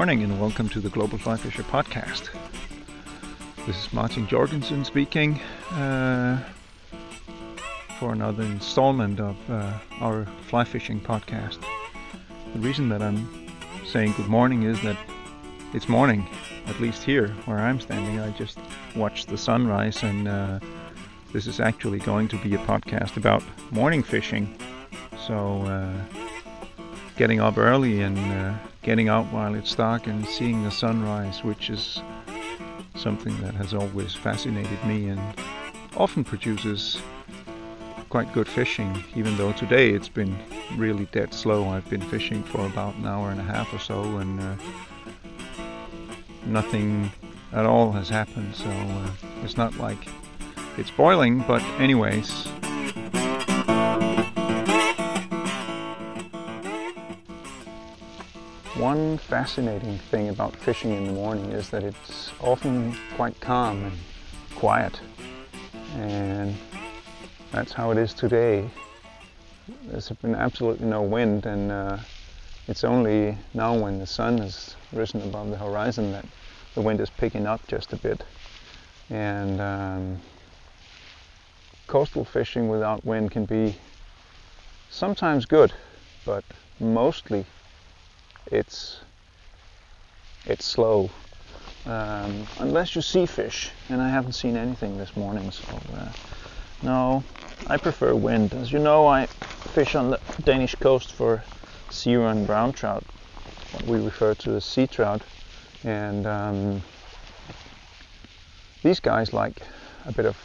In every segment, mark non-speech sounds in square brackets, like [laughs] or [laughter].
morning and welcome to the Global Fly Fisher podcast. This is Martin Joergensen speaking uh, for another installment of uh, our fly fishing podcast. The reason that I'm saying good morning is that it's morning, at least here where I'm standing. I just watched the sunrise, and uh, this is actually going to be a podcast about morning fishing. So, uh, getting up early and uh, getting out while it's dark and seeing the sunrise, which is something that has always fascinated me and often produces quite good fishing, even though today it's been really dead slow. I've been fishing for about an hour and a half or so, and uh, nothing at all has happened. So uh, it's not like it's boiling, but anyways. One fascinating thing about fishing in the morning is that it's often quite calm and quiet. And that's how it is today. There's been absolutely no wind, and uh, it's only now when the sun has risen above the horizon that the wind is picking up just a bit. And um, coastal fishing without wind can be sometimes good, but mostly it's it's slow. Um, unless you see fish, and I haven't seen anything this morning, so uh, no, I prefer wind. As you know, I fish on the Danish coast for sea run brown trout, what we refer to as sea trout. And um, these guys like a bit of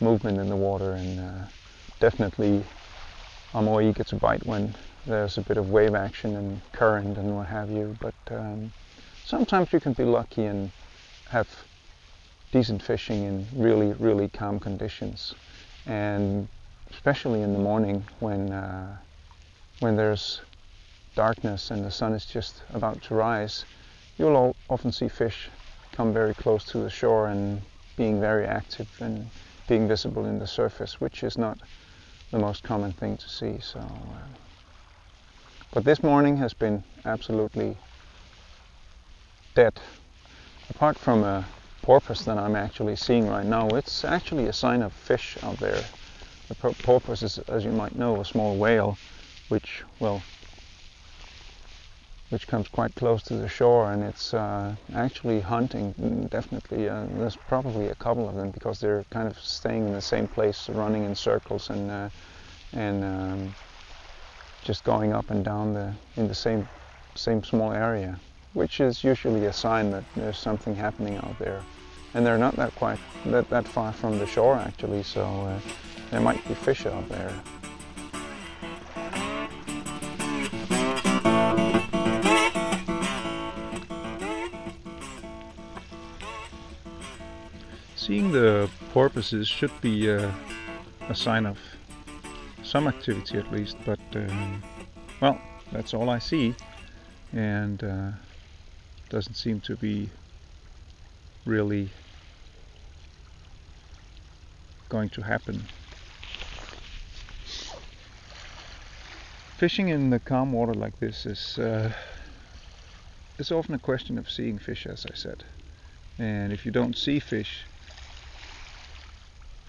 movement in the water and uh, definitely are more eager to bite when there's a bit of wave action and current and what have you. But um, sometimes you can be lucky and have decent fishing in really, really calm conditions and especially in the morning when uh, when there's darkness and the sun is just about to rise, you'll often see fish come very close to the shore and being very active and being visible in the surface, which is not the most common thing to see. So, uh, but this morning has been absolutely dead. Apart from a porpoise that I'm actually seeing right now, it's actually a sign of fish out there. The porpoise is, as you might know, a small whale, which, well, which comes quite close to the shore and it's uh, actually hunting definitely uh, there's probably a couple of them because they're kind of staying in the same place running in circles and uh, and um, just going up and down the in the same same small area which is usually a sign that there's something happening out there. And they're not that quite that, that far from the shore actually, so uh, there might be fish out there. Seeing the porpoises should be uh, a sign of some activity at least, but um, well, that's all I see. And uh, doesn't seem to be really going to happen. Fishing in the calm water like this is uh, is often a question of seeing fish, as I said. And if you don't see fish,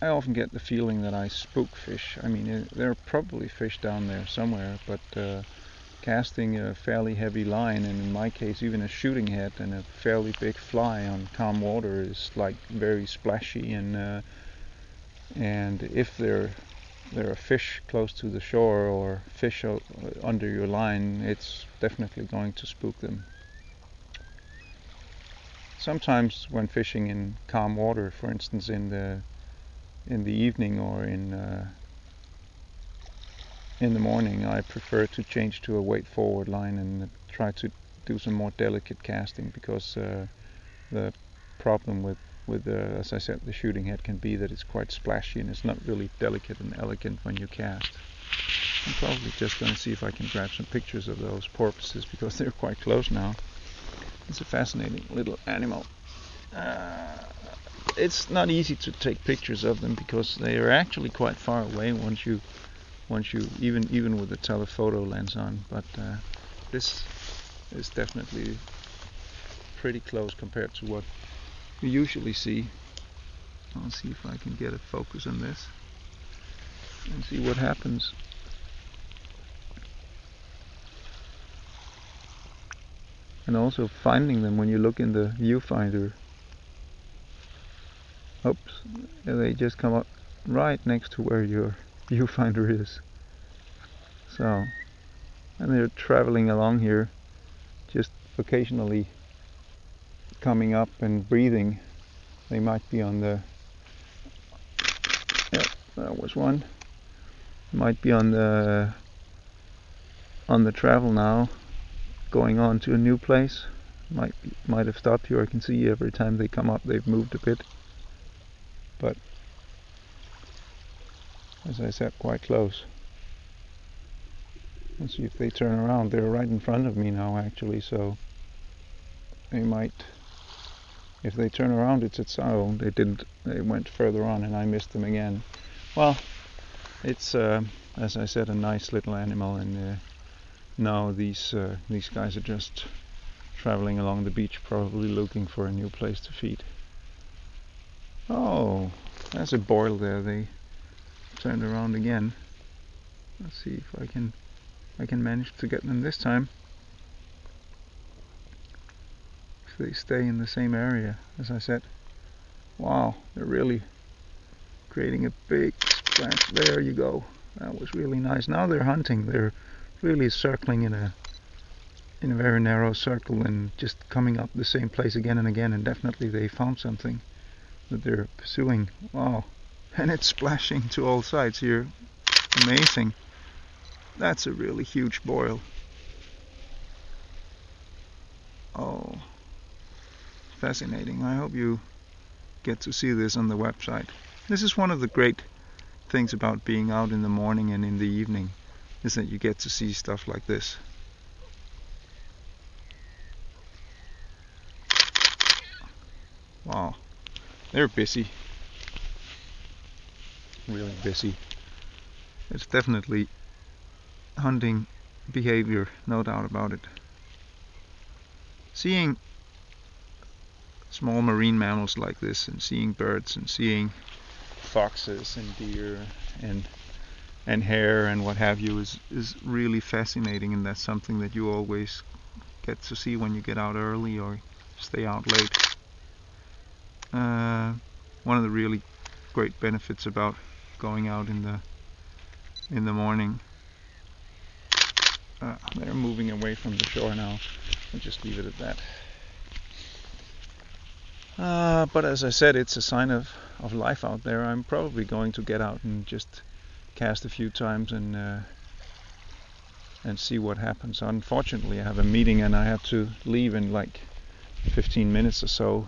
I often get the feeling that I spook fish. I mean, uh, there are probably fish down there somewhere, but uh, casting a fairly heavy line and in my case even a shooting head and a fairly big fly on calm water is like very splashy and uh, and if there there are fish close to the shore or fish under your line it's definitely going to spook them sometimes when fishing in calm water for instance in the in the evening or in uh, in the morning I prefer to change to a weight forward line and try to do some more delicate casting because uh, the problem with with uh, as I said the shooting head can be that it's quite splashy and it's not really delicate and elegant when you cast. I'm probably just going to see if I can grab some pictures of those porpoises because [laughs] they're quite close now. It's a fascinating little animal. Uh, it's not easy to take pictures of them because they are actually quite far away once you once you even even with the telephoto lens on but uh, this is definitely pretty close compared to what you usually see. I'll see if I can get a focus on this and see what happens. And also finding them when you look in the viewfinder. Oops, they just come up right next to where your viewfinder is. So, and they're traveling along here, just occasionally coming up and breathing. They might be on the, yep, that was one. Might be on the, on the travel now, going on to a new place. Might, might have stopped here. I can see every time they come up they've moved a bit. But as I said, quite close. Let's see if they turn around. They're right in front of me now, actually, so they might. If they turn around, it's at so they didn't. They went further on, and I missed them again. Well, it's uh, as I said, a nice little animal, and uh, now these uh, these guys are just traveling along the beach, probably looking for a new place to feed. Oh, there's a boil there. They turned around again. Let's see if I can I can manage to get them this time. If they stay in the same area, as I said. Wow, they're really creating a big splash. There you go. That was really nice. Now they're hunting. They're really circling in a in a very narrow circle and just coming up the same place again and again and definitely they found something that they're pursuing. Wow and it's splashing to all sides here. Amazing. That's a really huge boil. Oh, fascinating. I hope you get to see this on the website. This is one of the great things about being out in the morning and in the evening is that you get to see stuff like this. Wow, they're busy really busy. It's definitely hunting behavior, no doubt about it. Seeing small marine mammals like this and seeing birds and seeing foxes and deer and and hare and what have you is is really fascinating and that's something that you always get to see when you get out early or stay out late. Uh, one of the really great benefits about going out in the in the morning. Uh, they're moving away from the shore now. I'll just leave it at that. Uh, but as I said, it's a sign of, of life out there. I'm probably going to get out and just cast a few times and uh, and see what happens. Unfortunately, I have a meeting and I have to leave in like 15 minutes or so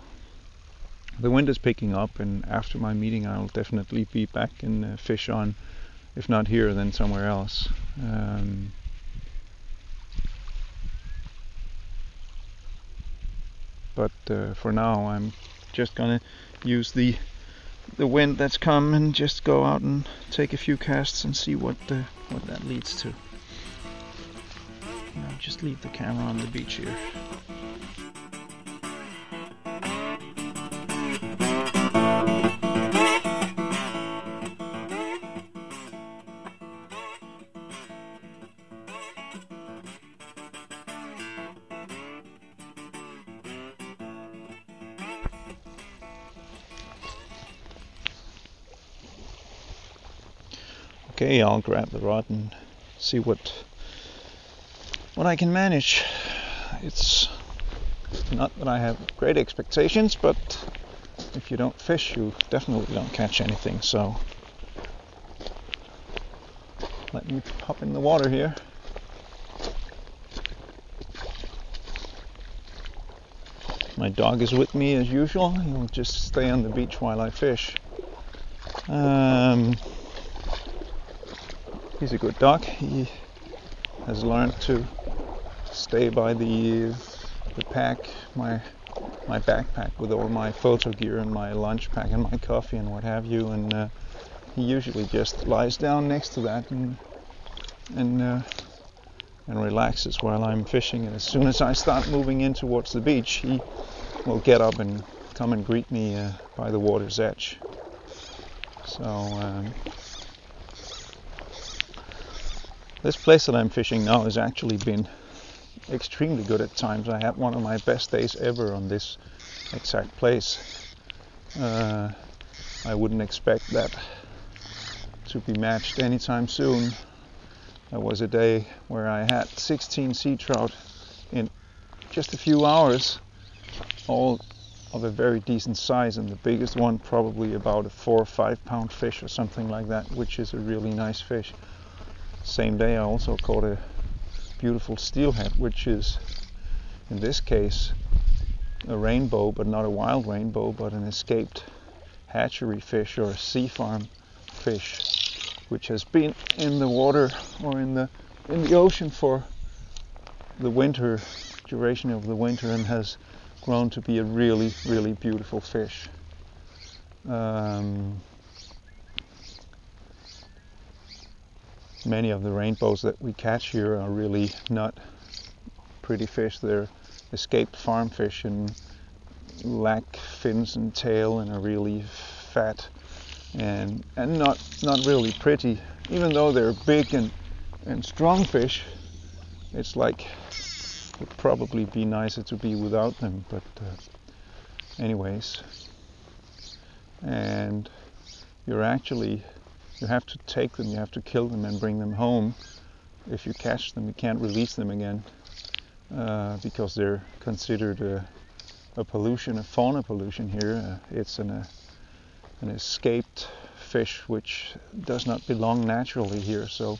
the wind is picking up, and after my meeting, I'll definitely be back and uh, fish on, if not here, then somewhere else. Um, but uh, for now, I'm just gonna use the the wind that's come and just go out and take a few casts and see what uh, what that leads to. Just leave the camera on the beach here. I'll grab the rod and see what what I can manage. It's not that I have great expectations, but if you don't fish, you definitely don't catch anything. So let me hop in the water here. My dog is with me as usual. He'll just stay on the beach while I fish. Um, he's a good dog. He has learned to stay by the the pack, my my backpack with all my photo gear and my lunch pack and my coffee and what have you. And uh, he usually just lies down next to that and and uh, and relaxes while I'm fishing. And as soon as I start moving in towards the beach, he will get up and come and greet me uh, by the water's edge. So um, this place that I'm fishing now has actually been extremely good at times. I had one of my best days ever on this exact place. Uh, I wouldn't expect that to be matched anytime soon. There was a day where I had 16 sea trout in just a few hours, all of a very decent size, and the biggest one probably about a four or five pound fish or something like that, which is a really nice fish. Same day I also caught a beautiful steelhead, which is in this case a rainbow, but not a wild rainbow, but an escaped hatchery fish or a sea farm fish, which has been in the water or in the in the ocean for the winter duration of the winter and has grown to be a really really beautiful fish. Um, many of the rainbows that we catch here are really not pretty fish. They're escaped farm fish and lack fins and tail and are really fat and and not not really pretty. Even though they're big and and strong fish, it's like it would probably be nicer to be without them. But uh, anyways, and you're actually you have to take them, you have to kill them and bring them home. If you catch them, you can't release them again uh, because they're considered a, a, pollution, a fauna pollution here. Uh, it's an, uh, an escaped fish which does not belong naturally here. So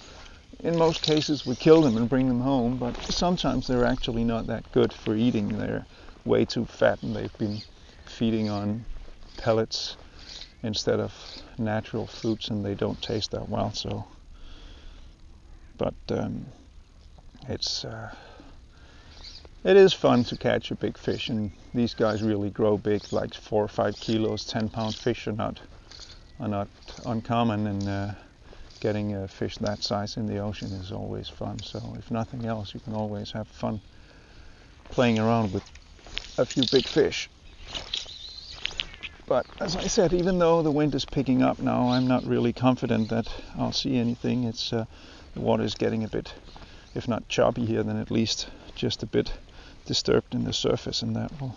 in most cases we kill them and bring them home, but sometimes they're actually not that good for eating. They're way too fat and they've been feeding on pellets instead of natural fruits and they don't taste that well so. But um, it's uh, it is fun to catch a big fish and these guys really grow big like four or five kilos 10 pound fish are not are not uncommon and uh, getting a fish that size in the ocean is always fun. So if nothing else you can always have fun playing around with a few big fish but as I said, even though the wind is picking up now, I'm not really confident that I'll see anything. It's uh, the water is getting a bit, if not choppy here, then at least just a bit disturbed in the surface, and that will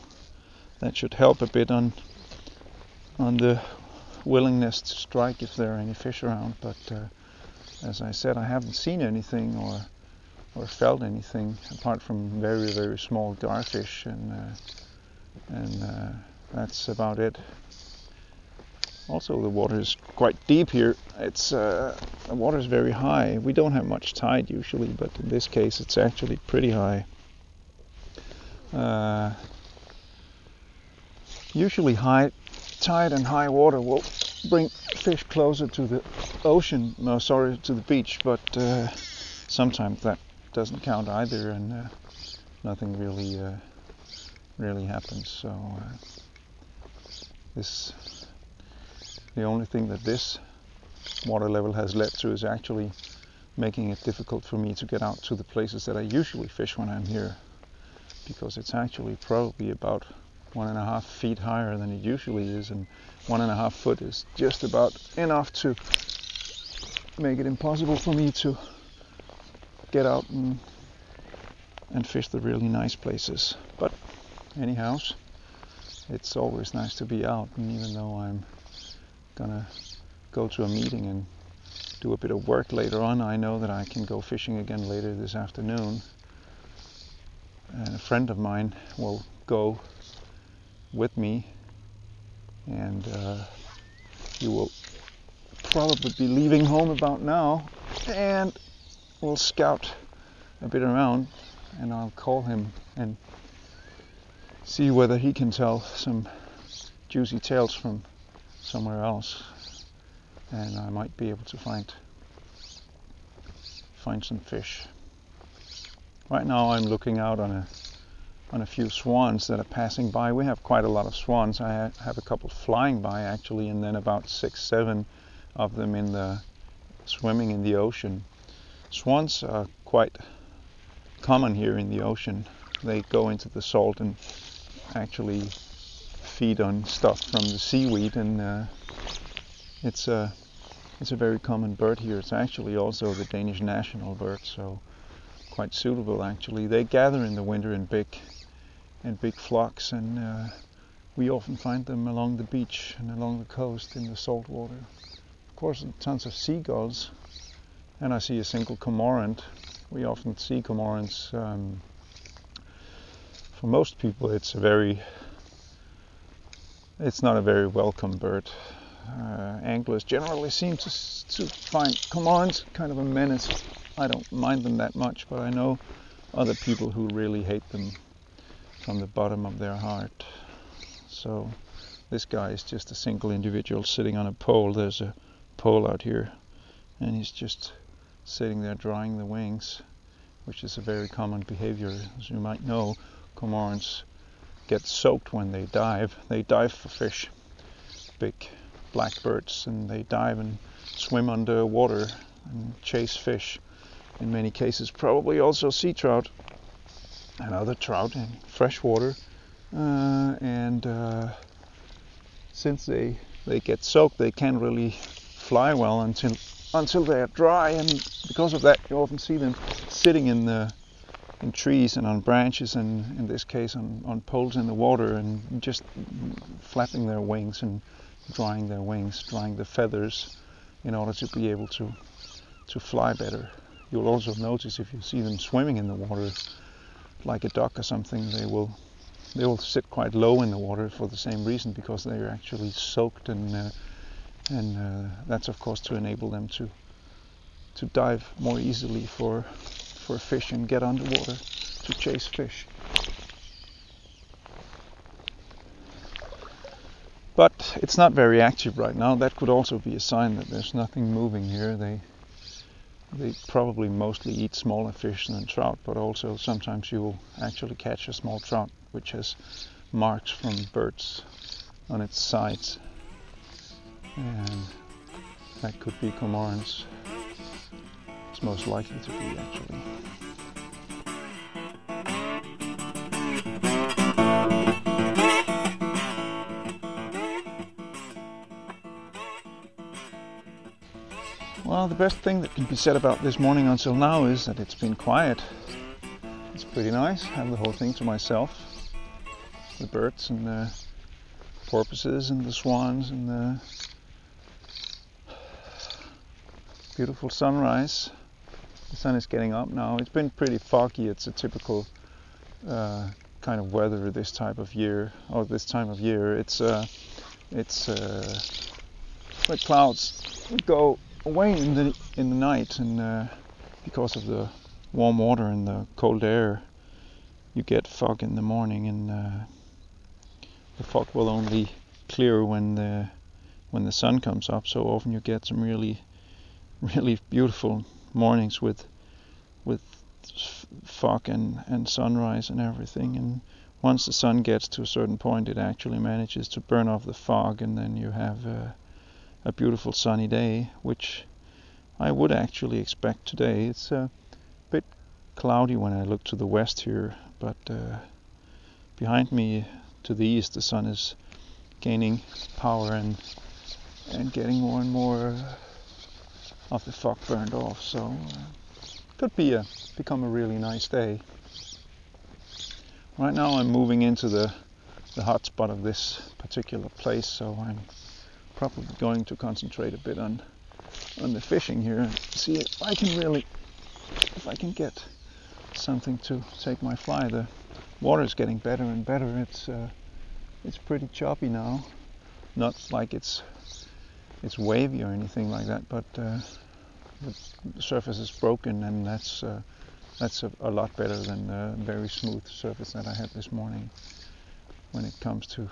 that should help a bit on on the willingness to strike if there are any fish around. But uh, as I said, I haven't seen anything or or felt anything apart from very very small garfish and uh, and uh, that's about it. Also, the water is quite deep here. It's uh, the water is very high. We don't have much tide usually, but in this case, it's actually pretty high. Uh, usually, high tide and high water will bring fish closer to the ocean. No, sorry, to the beach, but uh, sometimes that doesn't count either, and uh, nothing really uh, really happens. So. Uh, this the only thing that this water level has led to is actually making it difficult for me to get out to the places that I usually fish when I'm here because it's actually probably about one and a half feet higher than it usually is and one and a half foot is just about enough to make it impossible for me to get out and and fish the really nice places. But anyhow it's always nice to be out and even though I'm gonna go to a meeting and do a bit of work later on I know that I can go fishing again later this afternoon. And a friend of mine will go with me and uh, will probably be leaving home about now and we'll scout a bit around and I'll call him and see whether he can tell some juicy tales from somewhere else and I might be able to find find some fish. Right now I'm looking out on a on a few swans that are passing by. We have quite a lot of swans. I have a couple flying by actually and then about six, seven of them in the swimming in the ocean. Swans are quite common here in the ocean. They go into the salt and actually feed on stuff from the seaweed, and uh, it's a it's a very common bird here. It's actually also the Danish national bird, so quite suitable actually. They gather in the winter in big in big flocks, and uh, we often find them along the beach and along the coast in the salt water. Of course, tons of seagulls, and I see a single cormorant. We often see cormorants. Um, for most people, it's a very it's not a very welcome bird. Uh, anglers generally seem to, to find cormorants kind of a menace. I don't mind them that much, but I know other people who really hate them from the bottom of their heart. So this guy is just a single individual sitting on a pole. There's a pole out here, and he's just sitting there drying the wings, which is a very common behavior. As you might know, cormorants get soaked when they dive. They dive for fish, big blackbirds, and they dive and swim underwater and chase fish. In many cases, probably also sea trout and other trout in freshwater. Uh, and uh, since they they get soaked, they can't really fly well until until they are dry, and because of that, you often see them sitting in the in trees and on branches, and in this case on, on poles in the water, and just flapping their wings and drying their wings, drying the feathers, in order to be able to to fly better. You'll also notice if you see them swimming in the water, like a duck or something, they will they will sit quite low in the water for the same reason because they are actually soaked and uh, and uh, that's of course to enable them to to dive more easily for for fish and get underwater to chase fish. But it's not very active right now. That could also be a sign that there's nothing moving here. They they probably mostly eat smaller fish than trout, but also sometimes you will actually catch a small trout which has marks from birds on its sides. And that could be cormorants. It's most likely to be actually. Well, the best thing that can be said about this morning until now is that it's been quiet. It's pretty nice. I have the whole thing to myself. The birds and the porpoises and the swans and the beautiful sunrise. The sun is getting up now. It's been pretty foggy. It's a typical uh, kind of weather this type of year or this time of year. It's uh, it's uh, the clouds go away in the in the night, and uh, because of the warm water and the cold air, you get fog in the morning, and uh, the fog will only clear when the when the sun comes up. So often you get some really really beautiful mornings with with fog and, and sunrise and everything. And once the sun gets to a certain point, it actually manages to burn off the fog, and then you have a, a beautiful sunny day, which I would actually expect today. It's a bit cloudy when I look to the west here, but uh, behind me to the east, the sun is gaining power and and getting more and more uh, of the fog burned off. So uh, could be a become a really nice day. Right now I'm moving into the the hot spot of this particular place, so I'm probably going to concentrate a bit on on the fishing here and see if I can really if I can get something to take my fly. The water is getting better and better. It's uh, it's pretty choppy now, not like it's it's wavy or anything like that, but uh, the surface is broken, and that's uh, that's a, a, lot better than the very smooth surface that I had this morning. When it comes to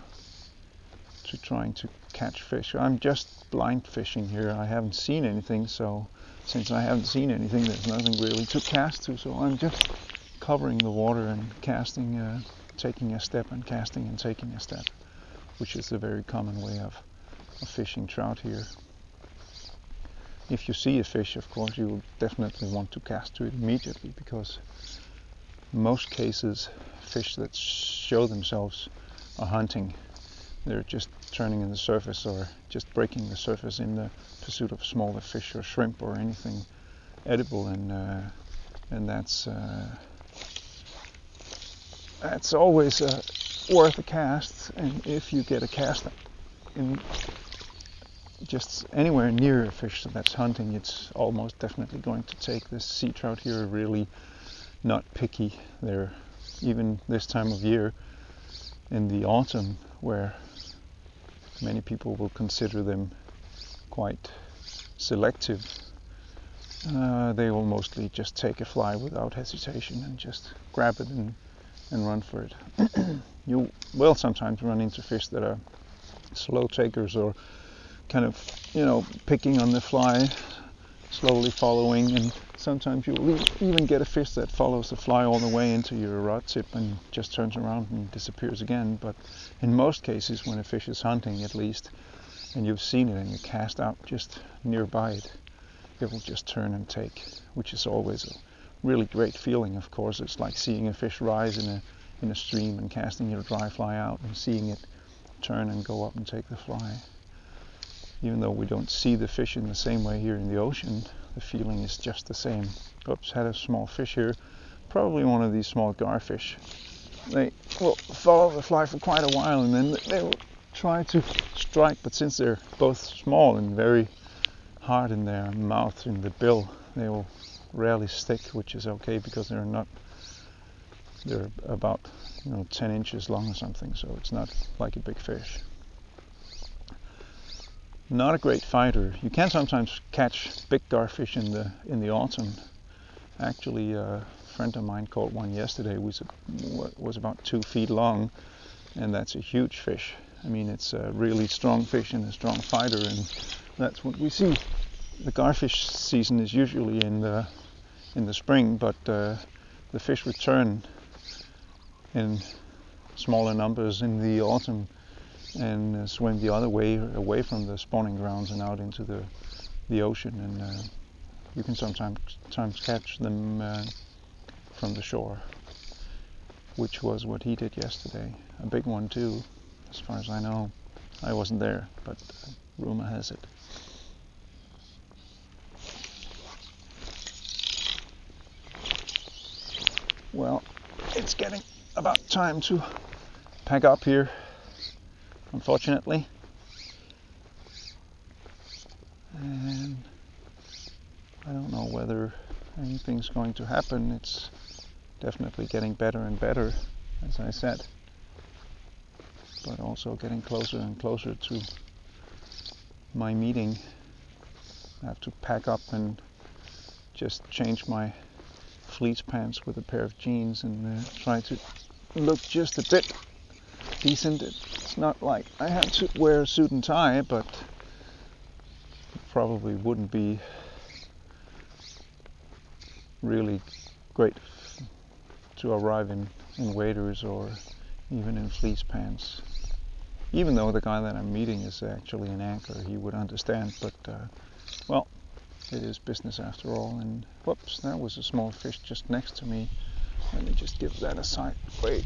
to trying to catch fish, I'm just blind fishing here. I haven't seen anything, so since I haven't seen anything, there's nothing really to cast to. So I'm just covering the water and casting, uh, taking a step and casting and taking a step, which is a very common way of, of fishing trout here if you see a fish, of course, you definitely want to cast to it immediately because most cases, fish that show themselves are hunting. They're just turning in the surface or just breaking the surface in the pursuit of smaller fish or shrimp or anything edible, and uh, and that's uh, that's always uh, worth a cast. And if you get a cast in just anywhere near a fish that's hunting, it's almost definitely going to take. This sea trout here are really not picky. They're even this time of year in the autumn where many people will consider them quite selective. Uh, they will mostly just take a fly without hesitation and just grab it and, and run for it. [clears throat] you will sometimes run into fish that are slow takers or kind of, you know, picking on the fly, slowly following, and sometimes you'll even get a fish that follows the fly all the way into your rod tip and just turns around and disappears again. But in most cases, when a fish is hunting, at least, and you've seen it and you cast out just nearby it, it will just turn and take, which is always a really great feeling. Of course, it's like seeing a fish rise in a in a stream and casting your dry fly out and seeing it turn and go up and take the fly even though we don't see the fish in the same way here in the ocean, the feeling is just the same. Oops, had a small fish here, probably one of these small garfish. They will follow the fly for quite a while and then they will try to strike, but since they're both small and very hard in their mouth, in the bill, they will rarely stick, which is okay because they're not, they're about, you know, 10 inches long or something, so it's not like a big fish not a great fighter. You can sometimes catch big garfish in the in the autumn. Actually, a friend of mine caught one yesterday. was was about two feet long, and that's a huge fish. I mean, it's a really strong fish and a strong fighter, and that's what we see. The garfish season is usually in the in the spring, but uh, the fish return in smaller numbers in the autumn and uh, swim the other way away from the spawning grounds and out into the the ocean. And uh, you can sometimes times catch them uh, from the shore which was what he did yesterday. A big one too. As far as I know I wasn't there but rumor has it. Well it's getting about time to pack up here unfortunately. And I don't know whether anything's going to happen. It's definitely getting better and better, as I said, but also getting closer and closer to my meeting. I have to pack up and just change my fleece pants with a pair of jeans and uh, try to look just a bit decent. It's not like I have to wear a suit and tie, but probably wouldn't be really great to arrive in, in waders or even in fleece pants. Even though the guy that I'm meeting is actually an angler, he would understand, but uh, well, it is business after all. And whoops, that was a small fish just next to me. Let me just give that a side. Wait,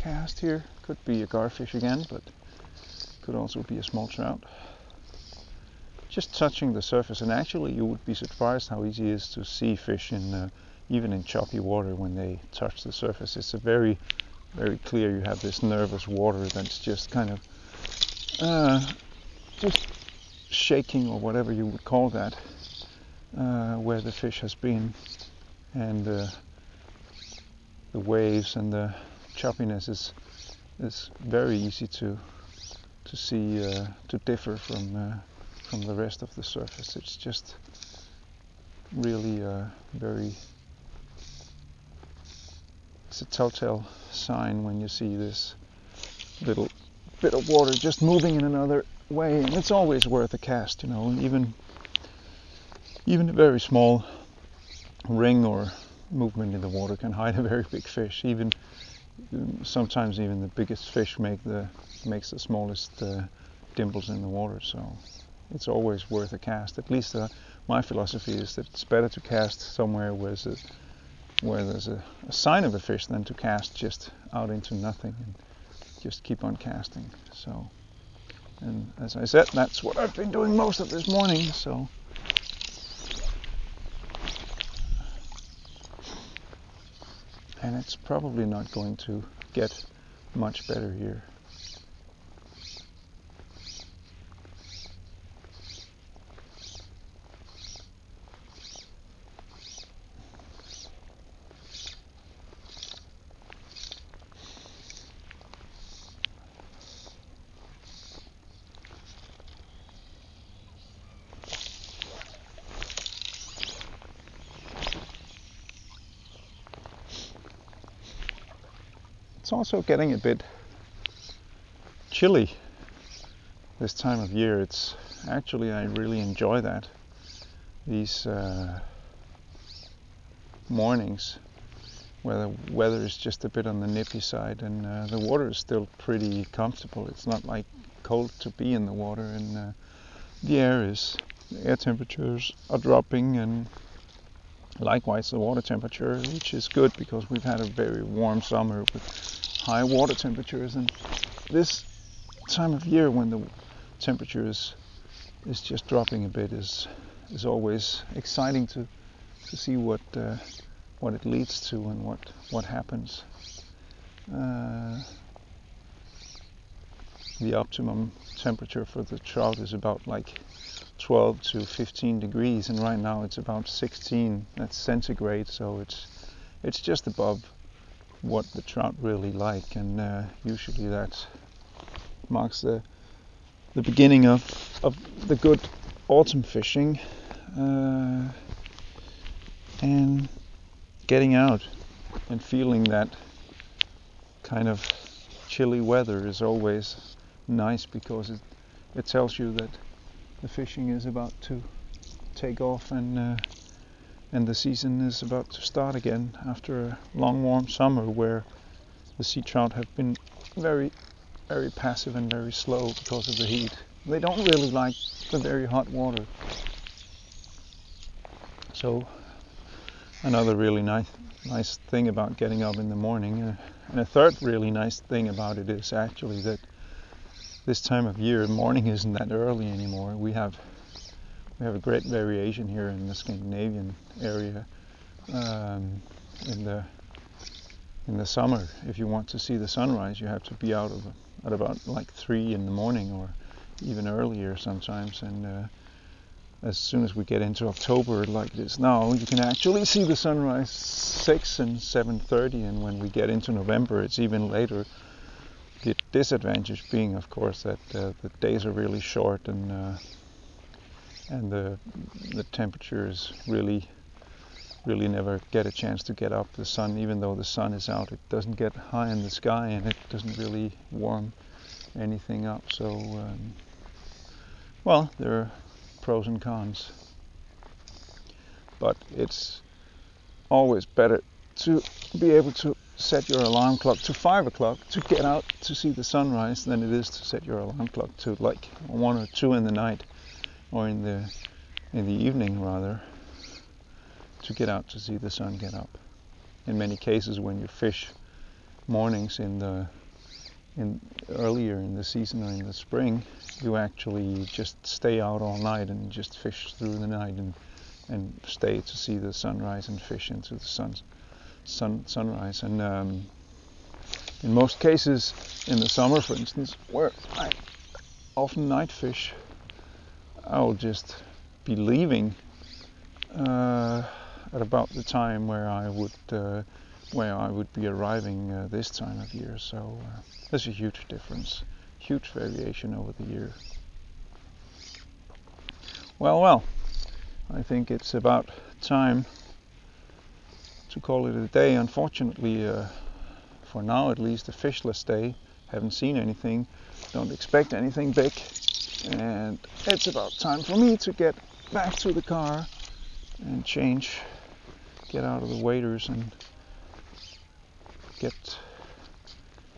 cast here. Could be a garfish again, but could also be a small trout. Just touching the surface, and actually you would be surprised how easy it is to see fish in uh, even in choppy water when they touch the surface. It's a very, very clear. You have this nervous water that's just kind of uh, just shaking or whatever you would call that, uh, where the fish has been, and uh, the waves and the choppiness is is very easy to to see uh, to differ from uh, from the rest of the surface. It's just really uh, very it's a telltale sign when you see this little bit of water just moving in another way and it's always worth a cast you know even even a very small ring or movement in the water can hide a very big fish even sometimes even the biggest fish make the makes the smallest uh, dimples in the water. So it's always worth a cast. At least uh, my philosophy is that it's better to cast somewhere where there's a where there's a, a sign of a fish than to cast just out into nothing and just keep on casting. So, and as I said, that's what I've been doing most of this morning. So. And it's probably not going to get much better here. It's also getting a bit chilly this time of year. It's actually I really enjoy that. These uh, mornings where the weather is just a bit on the nippy side and uh, the water is still pretty comfortable. It's not like cold to be in the water and uh, the air is the air temperatures are dropping and likewise the water temperature which is good because we've had a very warm summer with high water temperatures and this time of year when the temperature is is just dropping a bit is is always exciting to to see what uh, what it leads to and what what happens. Uh, the optimum temperature for the trout is about like 12 to 15 degrees and right now it's about 16 that's centigrade so it's it's just above what the trout really like, and uh, usually that marks the the beginning of of the good autumn fishing uh, and getting out and feeling that kind of chilly weather is always nice because it it tells you that the fishing is about to take off and uh, and the season is about to start again after a long warm summer where the sea trout have been very very passive and very slow because of the heat. They don't really like the very hot water. So another really nice nice thing about getting up in the morning uh, and a third really nice thing about it is actually that this time of year morning isn't that early anymore. We have we have a great variation here in the Scandinavian area. Um, in the in the summer, if you want to see the sunrise, you have to be out of, at about like three in the morning or even earlier sometimes. And uh, as soon as we get into October, like it is now, you can actually see the sunrise six and 7:30. And when we get into November, it's even later. The disadvantage being, of course, that uh, the days are really short and uh, and the the temperatures really really never get a chance to get up. The sun even though the sun is out it doesn't get high in the sky and it doesn't really warm anything up. So um, well there are pros and cons. But it's always better to be able to set your alarm clock to five o'clock to get out to see the sunrise than it is to set your alarm clock to like one or two in the night or in the in the evening rather to get out to see the sun get up. In many cases, when you fish mornings in the in earlier in the season or in the spring, you actually just stay out all night and just fish through the night and and stay to see the sunrise and fish into the sun, sun sunrise. And um, in most cases, in the summer, for instance, where I often night fish, I'll just be leaving uh, at about the time where I would uh, where I would be arriving uh, this time of year. So uh, there's a huge difference, huge variation over the year. Well, well, I think it's about time to call it a day. Unfortunately, uh, for now at least, a fishless day. Haven't seen anything. Don't expect anything big and it's about time for me to get back to the car and change, get out of the waders, and get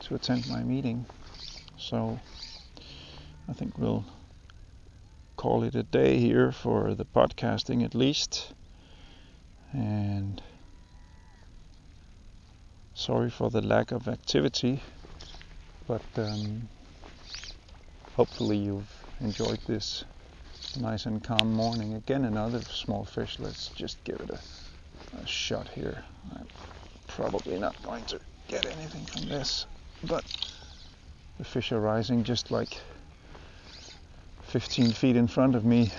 to attend my meeting. So I think we'll call it a day here for the podcasting at least. And Sorry for the lack of activity, but um, hopefully you've enjoyed this nice and calm morning. Again, another small fish. Let's just give it a, a shot here. I'm probably not going to get anything from this, but the fish are rising just like 15 feet in front of me.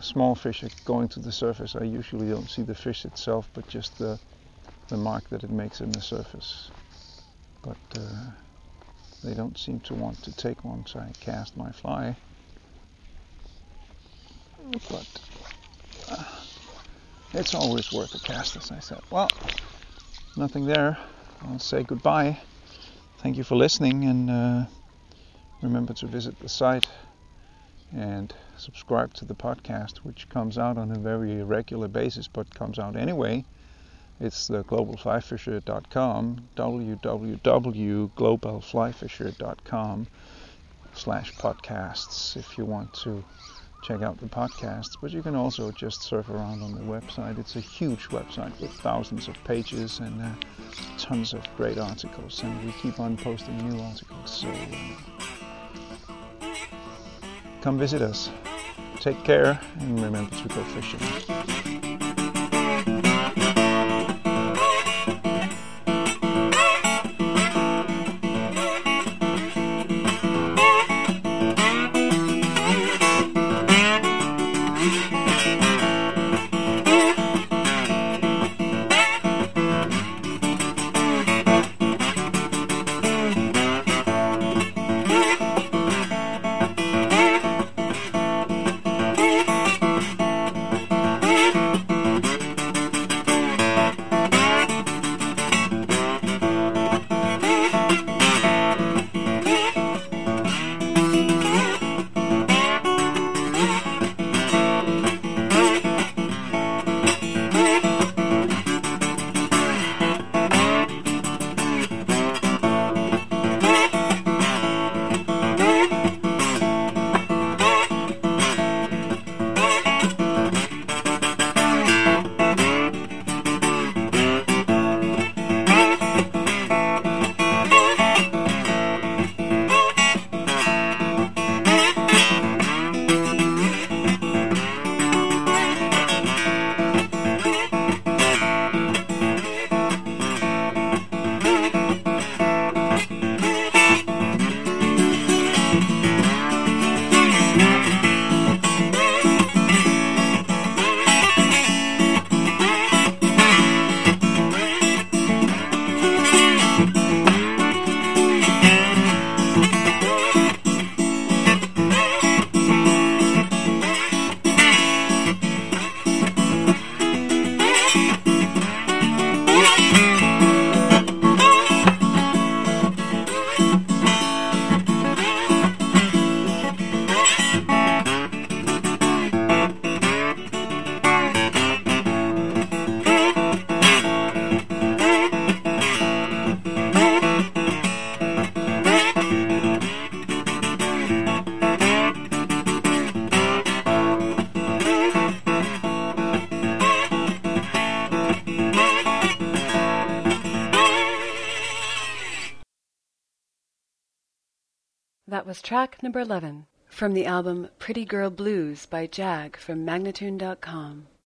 Small fish are going to the surface. I usually don't see the fish itself, but just the, the mark that it makes in the surface. But uh, they don't seem to want to take once I cast my fly. But uh, it's always worth a cast, as I said. Well, nothing there. I'll say goodbye. Thank you for listening, and uh, remember to visit the site and subscribe to the podcast, which comes out on a very irregular basis but comes out anyway. It's the globalflyfisher.com, www.globalflyfisher.com slash podcasts if you want to check out the podcasts, but you can also just surf around on the website. It's a huge website with thousands of pages and uh, tons of great articles, and we keep on posting new articles. So uh, come visit us. Take care and remember to go fishing. Number 11 from the album Pretty Girl Blues by Jag from Magnatune.com.